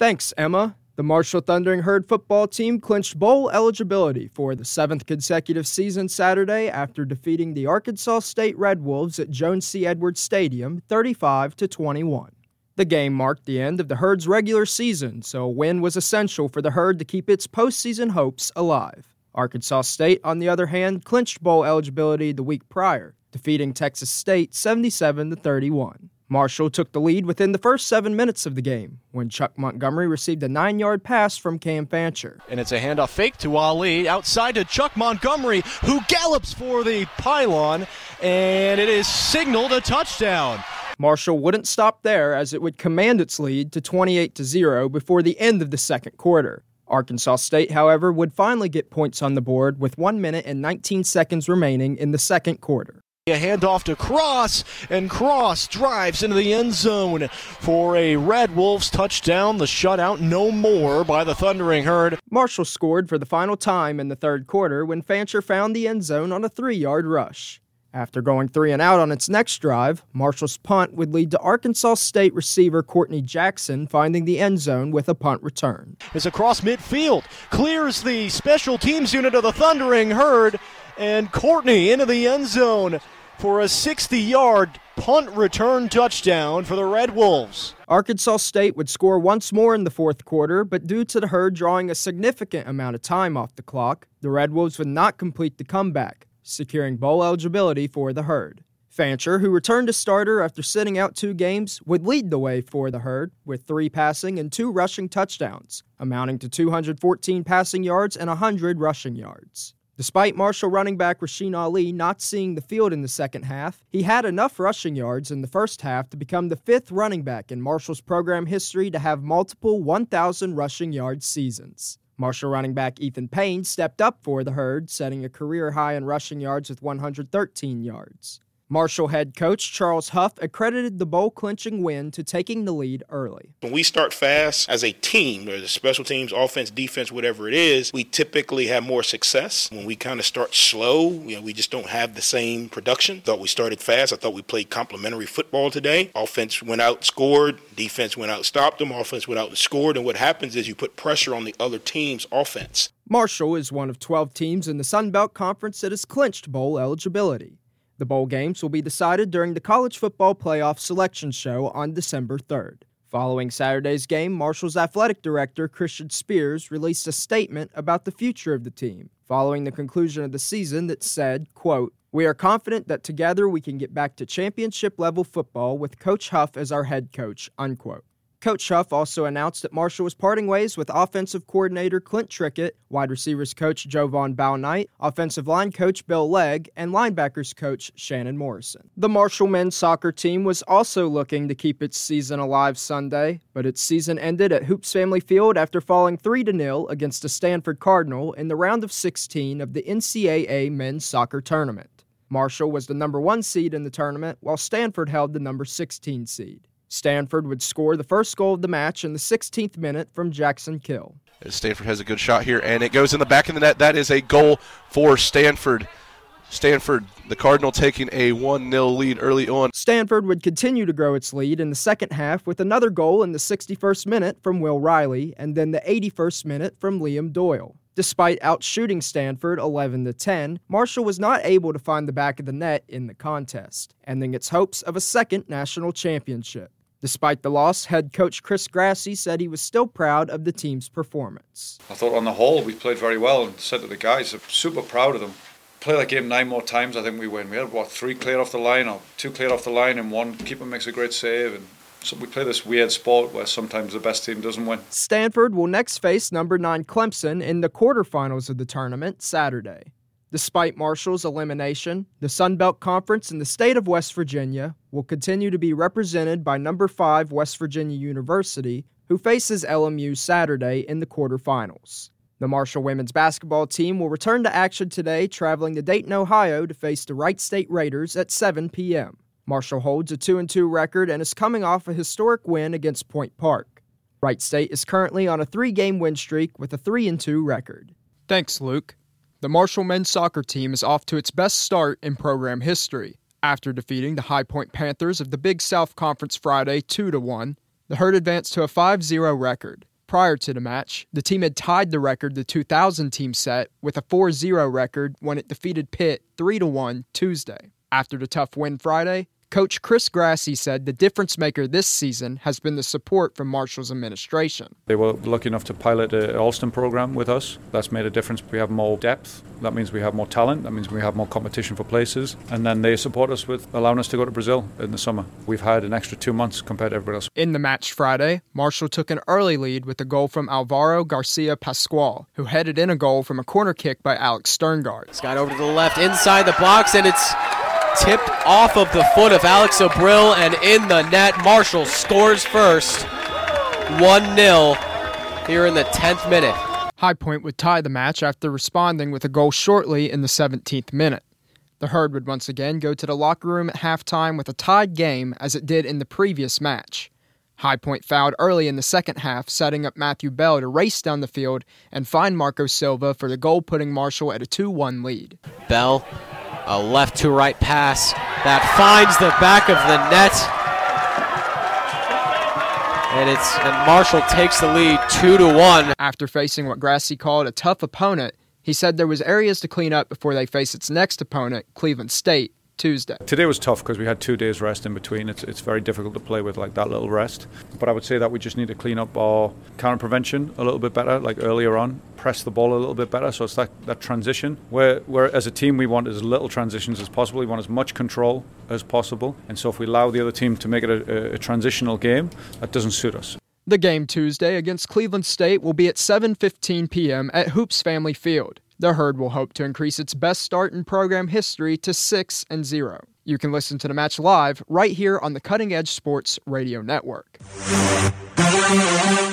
Thanks, Emma. The Marshall Thundering Herd football team clinched bowl eligibility for the seventh consecutive season Saturday after defeating the Arkansas State Red Wolves at Joan C. Edwards Stadium 35 to 21. The game marked the end of the Herd's regular season, so a win was essential for the Herd to keep its postseason hopes alive. Arkansas State, on the other hand, clinched bowl eligibility the week prior, defeating Texas State 77 to 31. Marshall took the lead within the first seven minutes of the game when Chuck Montgomery received a nine yard pass from Cam Fancher. And it's a handoff fake to Ali outside to Chuck Montgomery, who gallops for the pylon, and it is signaled a touchdown. Marshall wouldn't stop there as it would command its lead to 28 0 before the end of the second quarter. Arkansas State, however, would finally get points on the board with 1 minute and 19 seconds remaining in the second quarter. A handoff to Cross, and Cross drives into the end zone for a Red Wolves touchdown. The shutout no more by the Thundering Herd. Marshall scored for the final time in the third quarter when Fancher found the end zone on a three yard rush. After going three and out on its next drive, Marshall's punt would lead to Arkansas State receiver Courtney Jackson finding the end zone with a punt return. It's across midfield, clears the special teams unit of the Thundering Herd, and Courtney into the end zone for a 60 yard punt return touchdown for the Red Wolves. Arkansas State would score once more in the fourth quarter, but due to the herd drawing a significant amount of time off the clock, the Red Wolves would not complete the comeback securing bowl eligibility for the Herd. Fancher, who returned as starter after sitting out two games, would lead the way for the Herd with three passing and two rushing touchdowns, amounting to 214 passing yards and 100 rushing yards. Despite Marshall running back Rasheen Ali not seeing the field in the second half, he had enough rushing yards in the first half to become the fifth running back in Marshall's program history to have multiple 1,000 rushing yard seasons. Marshall running back Ethan Payne stepped up for the herd, setting a career high in rushing yards with 113 yards. Marshall head coach Charles Huff accredited the bowl clinching win to taking the lead early. When we start fast as a team, whether it's special teams, offense, defense, whatever it is, we typically have more success. When we kind of start slow, you know, we just don't have the same production. Thought we started fast. I thought we played complementary football today. Offense went out, scored. Defense went out, stopped them. Offense went out and scored. And what happens is you put pressure on the other team's offense. Marshall is one of 12 teams in the Sun Belt Conference that has clinched bowl eligibility. The bowl games will be decided during the College Football Playoff Selection Show on December 3rd. Following Saturday's game, Marshall's athletic director, Christian Spears, released a statement about the future of the team following the conclusion of the season that said, quote, we are confident that together we can get back to championship level football with Coach Huff as our head coach, unquote. Coach Huff also announced that Marshall was parting ways with offensive coordinator Clint Trickett, wide receivers coach Joe Jovan Bouknight, offensive line coach Bill Legg, and linebackers coach Shannon Morrison. The Marshall men's soccer team was also looking to keep its season alive Sunday, but its season ended at Hoops Family Field after falling 3 0 against the Stanford Cardinal in the round of 16 of the NCAA men's soccer tournament. Marshall was the number one seed in the tournament, while Stanford held the number 16 seed. Stanford would score the first goal of the match in the 16th minute from Jackson Kill. Stanford has a good shot here, and it goes in the back of the net. That is a goal for Stanford. Stanford, the Cardinal taking a 1 0 lead early on. Stanford would continue to grow its lead in the second half with another goal in the 61st minute from Will Riley and then the 81st minute from Liam Doyle. Despite outshooting Stanford 11 to 10, Marshall was not able to find the back of the net in the contest, ending its hopes of a second national championship. Despite the loss, head coach Chris Grassie said he was still proud of the team's performance. I thought on the whole we played very well and said to the guys, I'm super proud of them. Play that game nine more times, I think we win. We had what three clear off the line or two clear off the line and one keeper makes a great save and so we play this weird sport where sometimes the best team doesn't win. Stanford will next face number 9 Clemson in the quarterfinals of the tournament Saturday. Despite Marshall's elimination, the Sun Belt Conference in the state of West Virginia will continue to be represented by number 5 West Virginia University, who faces LMU Saturday in the quarterfinals. The Marshall women's basketball team will return to action today, traveling to Dayton, Ohio to face the Wright State Raiders at 7 p.m. Marshall holds a 2 2 record and is coming off a historic win against Point Park. Wright State is currently on a three game win streak with a 3 2 record. Thanks, Luke. The Marshall men's soccer team is off to its best start in program history. After defeating the High Point Panthers of the Big South Conference Friday 2 1, the Herd advanced to a 5 0 record. Prior to the match, the team had tied the record the 2000 team set with a 4 0 record when it defeated Pitt 3 1 Tuesday. After the tough win Friday, Coach Chris Grassie said the difference maker this season has been the support from Marshall's administration. They were lucky enough to pilot the Alston program with us. That's made a difference. We have more depth. That means we have more talent. That means we have more competition for places. And then they support us with allowing us to go to Brazil in the summer. We've had an extra two months compared to everybody else. In the match Friday, Marshall took an early lead with a goal from Alvaro Garcia Pascual, who headed in a goal from a corner kick by Alex Sterngard. It's got over to the left inside the box, and it's tipped off of the foot of Alex Abril and in the net. Marshall scores first. 1 0 here in the 10th minute. High Point would tie the match after responding with a goal shortly in the 17th minute. The Herd would once again go to the locker room at halftime with a tied game as it did in the previous match. High Point fouled early in the second half, setting up Matthew Bell to race down the field and find Marco Silva for the goal, putting Marshall at a 2 1 lead. Bell a left to right pass that finds the back of the net. And it's and Marshall takes the lead two to one. After facing what Grassie called a tough opponent, he said there was areas to clean up before they face its next opponent, Cleveland State, Tuesday. Today was tough because we had two days rest in between. It's, it's very difficult to play with like that little rest. But I would say that we just need to clean up our counter prevention a little bit better, like earlier on, press the ball a little bit better. So it's that, that transition where, where as a team we want as little transitions as possible. We want as much control as possible. And so if we allow the other team to make it a, a, a transitional game, that doesn't suit us. The game Tuesday against Cleveland State will be at 7:15 p.m. at Hoops Family Field. The Herd will hope to increase its best start in program history to 6 and 0. You can listen to the match live right here on the Cutting Edge Sports Radio Network.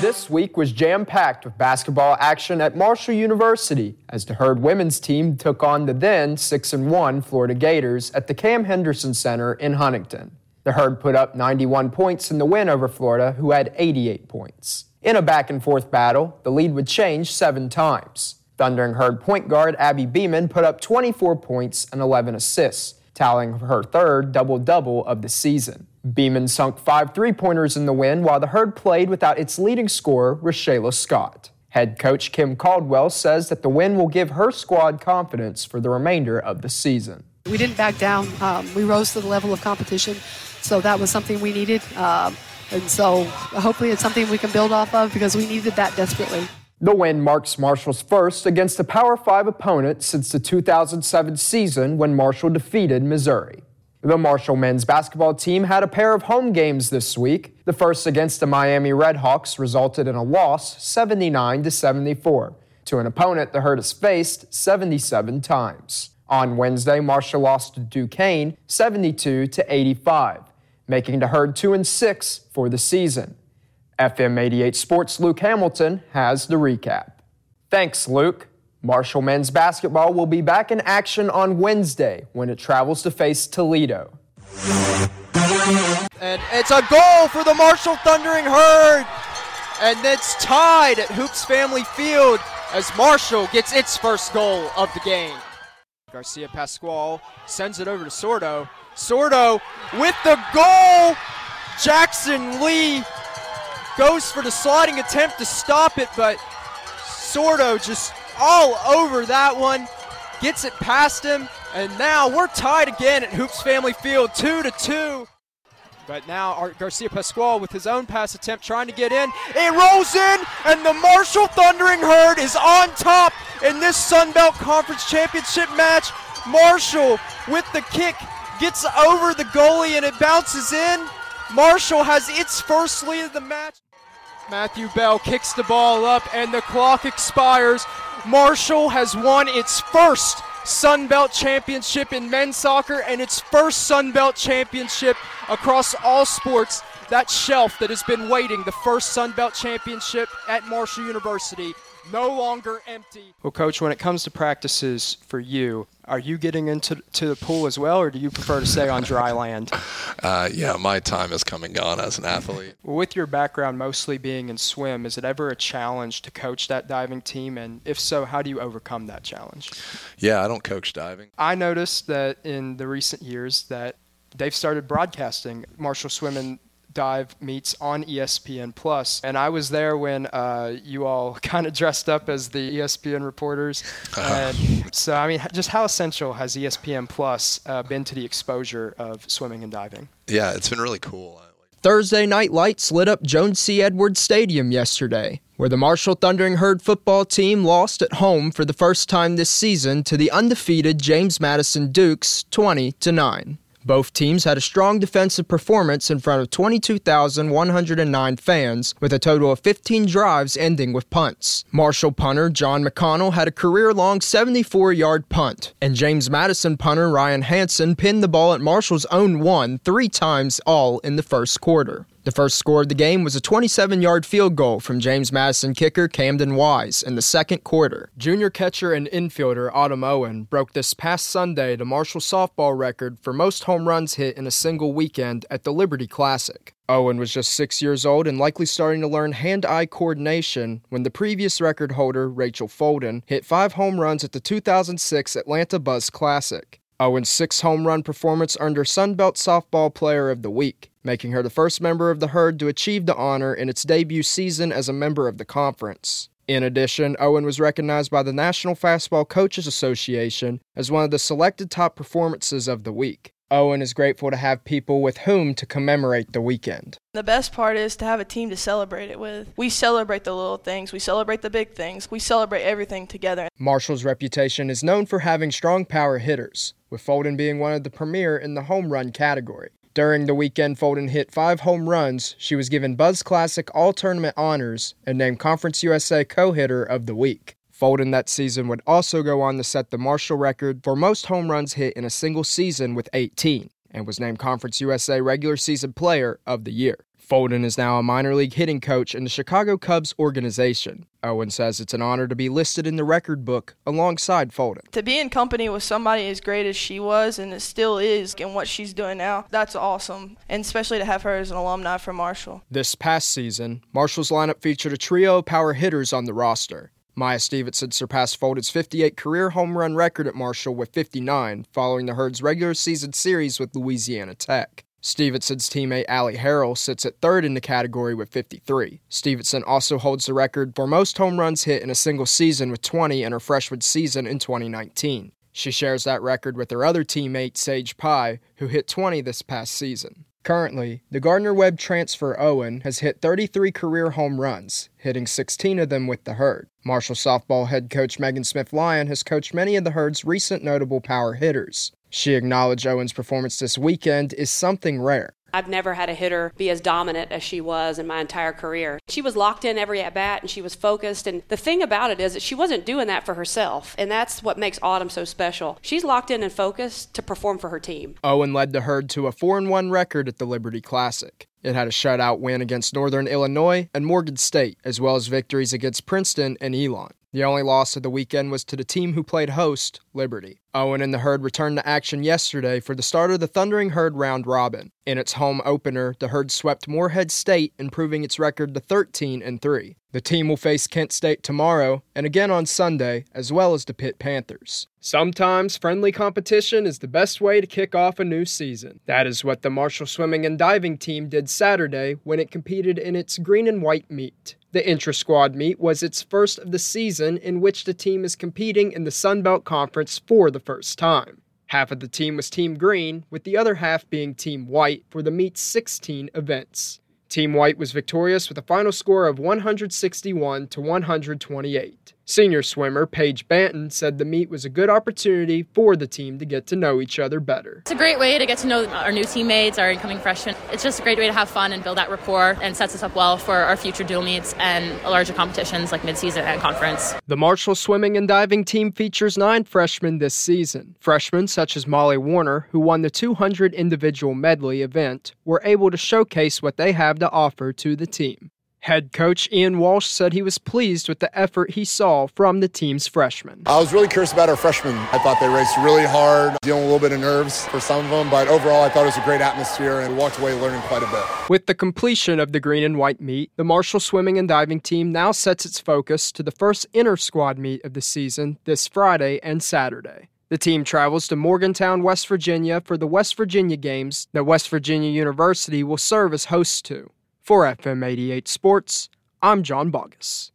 This week was jam packed with basketball action at Marshall University as the Herd women's team took on the then 6 and 1 Florida Gators at the Cam Henderson Center in Huntington. The Herd put up 91 points in the win over Florida, who had 88 points. In a back and forth battle, the lead would change seven times. Thundering Herd point guard Abby Beeman put up 24 points and 11 assists, tallying her third double double of the season. Beeman sunk five three pointers in the win while the Herd played without its leading scorer, Rashayla Scott. Head coach Kim Caldwell says that the win will give her squad confidence for the remainder of the season. We didn't back down. Um, we rose to the level of competition, so that was something we needed. Um, and so hopefully it's something we can build off of because we needed that desperately. The win marks Marshall's first against a Power 5 opponent since the 2007 season when Marshall defeated Missouri. The Marshall men's basketball team had a pair of home games this week. The first against the Miami Redhawks resulted in a loss 79 to 74 to an opponent the Herd has faced 77 times. On Wednesday, Marshall lost to Duquesne 72 to 85, making the Herd 2 and 6 for the season. FM 88 Sports Luke Hamilton has the recap. Thanks, Luke. Marshall men's basketball will be back in action on Wednesday when it travels to face Toledo. And it's a goal for the Marshall Thundering Herd. And it's tied at Hoops Family Field as Marshall gets its first goal of the game. Garcia Pascual sends it over to Sordo. Sordo with the goal. Jackson Lee goes for the sliding attempt to stop it, but Sordo just all over that one, gets it past him, and now we're tied again at Hoops Family Field, two to two. But now Art Garcia Pascual with his own pass attempt trying to get in. It rolls in, and the Marshall Thundering Herd is on top in this Sun Belt Conference Championship match. Marshall with the kick gets over the goalie and it bounces in. Marshall has its first lead of the match. Matthew Bell kicks the ball up and the clock expires. Marshall has won its first Sun Belt Championship in men's soccer and its first Sun Belt Championship across all sports. That shelf that has been waiting, the first Sun Belt Championship at Marshall University, no longer empty. Well, Coach, when it comes to practices for you, are you getting into to the pool as well, or do you prefer to stay on dry land? Uh, yeah, my time has come and gone as an athlete. Well, With your background mostly being in swim, is it ever a challenge to coach that diving team? And if so, how do you overcome that challenge? Yeah, I don't coach diving. I noticed that in the recent years that they've started broadcasting Marshall Swimming dive meets on ESPN Plus, and I was there when uh, you all kind of dressed up as the ESPN reporters. Uh-huh. And so, I mean, just how essential has ESPN Plus uh, been to the exposure of swimming and diving? Yeah, it's been really cool. Thursday night lights lit up Joan C. Edwards Stadium yesterday, where the Marshall Thundering Herd football team lost at home for the first time this season to the undefeated James Madison Dukes 20 to 9. Both teams had a strong defensive performance in front of 22,109 fans, with a total of 15 drives ending with punts. Marshall punter John McConnell had a career long 74 yard punt, and James Madison punter Ryan Hansen pinned the ball at Marshall's own one three times, all in the first quarter. The first score of the game was a 27 yard field goal from James Madison kicker Camden Wise in the second quarter. Junior catcher and infielder Autumn Owen broke this past Sunday the Marshall softball record for most home runs hit in a single weekend at the Liberty Classic. Owen was just six years old and likely starting to learn hand eye coordination when the previous record holder, Rachel Folden, hit five home runs at the 2006 Atlanta Buzz Classic. Owen's six home run performance earned her Sunbelt Softball Player of the Week, making her the first member of the herd to achieve the honor in its debut season as a member of the conference. In addition, Owen was recognized by the National Fastball Coaches Association as one of the selected top performances of the week. Owen is grateful to have people with whom to commemorate the weekend. The best part is to have a team to celebrate it with. We celebrate the little things, we celebrate the big things, we celebrate everything together. Marshall's reputation is known for having strong power hitters, with Folden being one of the premier in the home run category. During the weekend, Folden hit five home runs. She was given Buzz Classic All Tournament honors and named Conference USA Co hitter of the week. Folden that season would also go on to set the Marshall record for most home runs hit in a single season with 18 and was named Conference USA regular season player of the year. Folden is now a minor league hitting coach in the Chicago Cubs organization. Owen says it's an honor to be listed in the record book alongside Folden. To be in company with somebody as great as she was and it still is and what she's doing now, that's awesome. And especially to have her as an alumni for Marshall. This past season, Marshall's lineup featured a trio of power hitters on the roster. Maya Stevenson surpassed Folden's 58 career home run record at Marshall with 59, following the Herd's regular season series with Louisiana Tech. Stevenson's teammate Allie Harrell sits at third in the category with 53. Stevenson also holds the record for most home runs hit in a single season with 20 in her freshman season in 2019. She shares that record with her other teammate Sage Pye, who hit 20 this past season. Currently, the Gardner Webb transfer Owen has hit 33 career home runs, hitting 16 of them with the Herd. Marshall softball head coach Megan Smith Lyon has coached many of the Herd's recent notable power hitters. She acknowledged Owen's performance this weekend is something rare. I've never had a hitter be as dominant as she was in my entire career. She was locked in every at bat and she was focused. And the thing about it is that she wasn't doing that for herself. And that's what makes Autumn so special. She's locked in and focused to perform for her team. Owen led the herd to a 4 1 record at the Liberty Classic. It had a shutout win against Northern Illinois and Morgan State, as well as victories against Princeton and Elon. The only loss of the weekend was to the team who played host, Liberty. Owen and the Herd returned to action yesterday for the start of the Thundering Herd round robin. In its home opener, the Herd swept Morehead State, improving its record to 13 and 3. The team will face Kent State tomorrow and again on Sunday, as well as the Pitt Panthers. Sometimes friendly competition is the best way to kick off a new season. That is what the Marshall swimming and diving team did Saturday when it competed in its green and white meet. The intra squad meet was its first of the season in which the team is competing in the Sun Belt Conference for the first time. Half of the team was Team Green, with the other half being Team White for the meet's 16 events. Team White was victorious with a final score of 161 to 128. Senior swimmer Paige Banton said the meet was a good opportunity for the team to get to know each other better. It's a great way to get to know our new teammates, our incoming freshmen. It's just a great way to have fun and build that rapport and sets us up well for our future dual meets and larger competitions like midseason and conference. The Marshall swimming and diving team features nine freshmen this season. Freshmen such as Molly Warner, who won the 200 individual medley event, were able to showcase what they have to offer to the team. Head coach Ian Walsh said he was pleased with the effort he saw from the team's freshmen. I was really curious about our freshmen. I thought they raced really hard, dealing with a little bit of nerves for some of them, but overall I thought it was a great atmosphere and walked away learning quite a bit. With the completion of the green and white meet, the Marshall swimming and diving team now sets its focus to the first inter squad meet of the season this Friday and Saturday. The team travels to Morgantown, West Virginia for the West Virginia games that West Virginia University will serve as host to. For FM 88 Sports, I'm John Boggess.